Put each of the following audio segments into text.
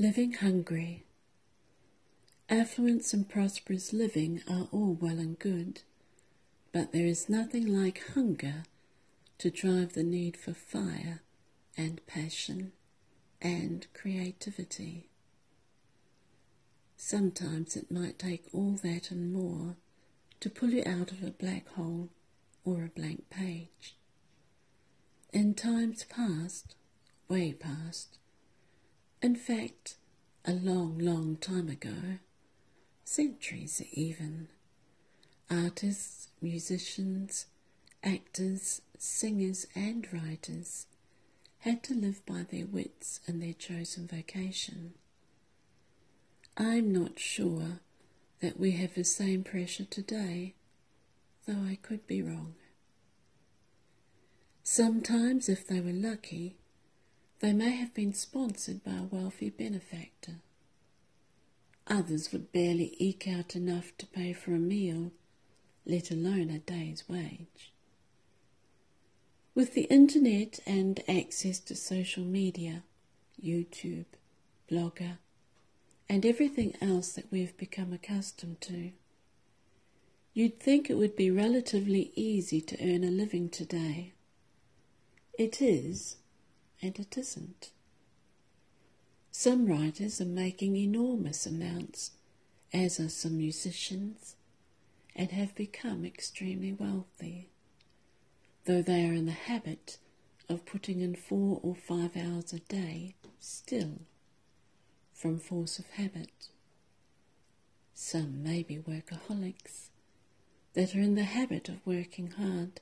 Living hungry. Affluence and prosperous living are all well and good, but there is nothing like hunger to drive the need for fire and passion and creativity. Sometimes it might take all that and more to pull you out of a black hole or a blank page. In times past, way past, in fact, a long, long time ago, centuries even, artists, musicians, actors, singers, and writers had to live by their wits and their chosen vocation. I'm not sure that we have the same pressure today, though I could be wrong. Sometimes, if they were lucky, they may have been sponsored by a wealthy benefactor. Others would barely eke out enough to pay for a meal, let alone a day's wage. With the internet and access to social media, YouTube, Blogger, and everything else that we've become accustomed to, you'd think it would be relatively easy to earn a living today. It is, and it isn't. Some writers are making enormous amounts, as are some musicians, and have become extremely wealthy, though they are in the habit of putting in four or five hours a day still, from force of habit. Some may be workaholics that are in the habit of working hard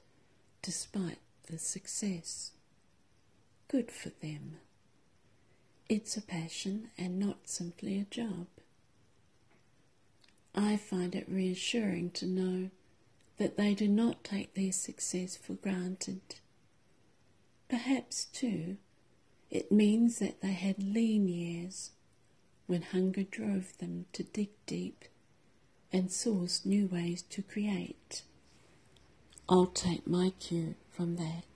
despite the success. Good for them. It's a passion and not simply a job. I find it reassuring to know that they do not take their success for granted. Perhaps, too, it means that they had lean years when hunger drove them to dig deep and source new ways to create. I'll take my cue from that.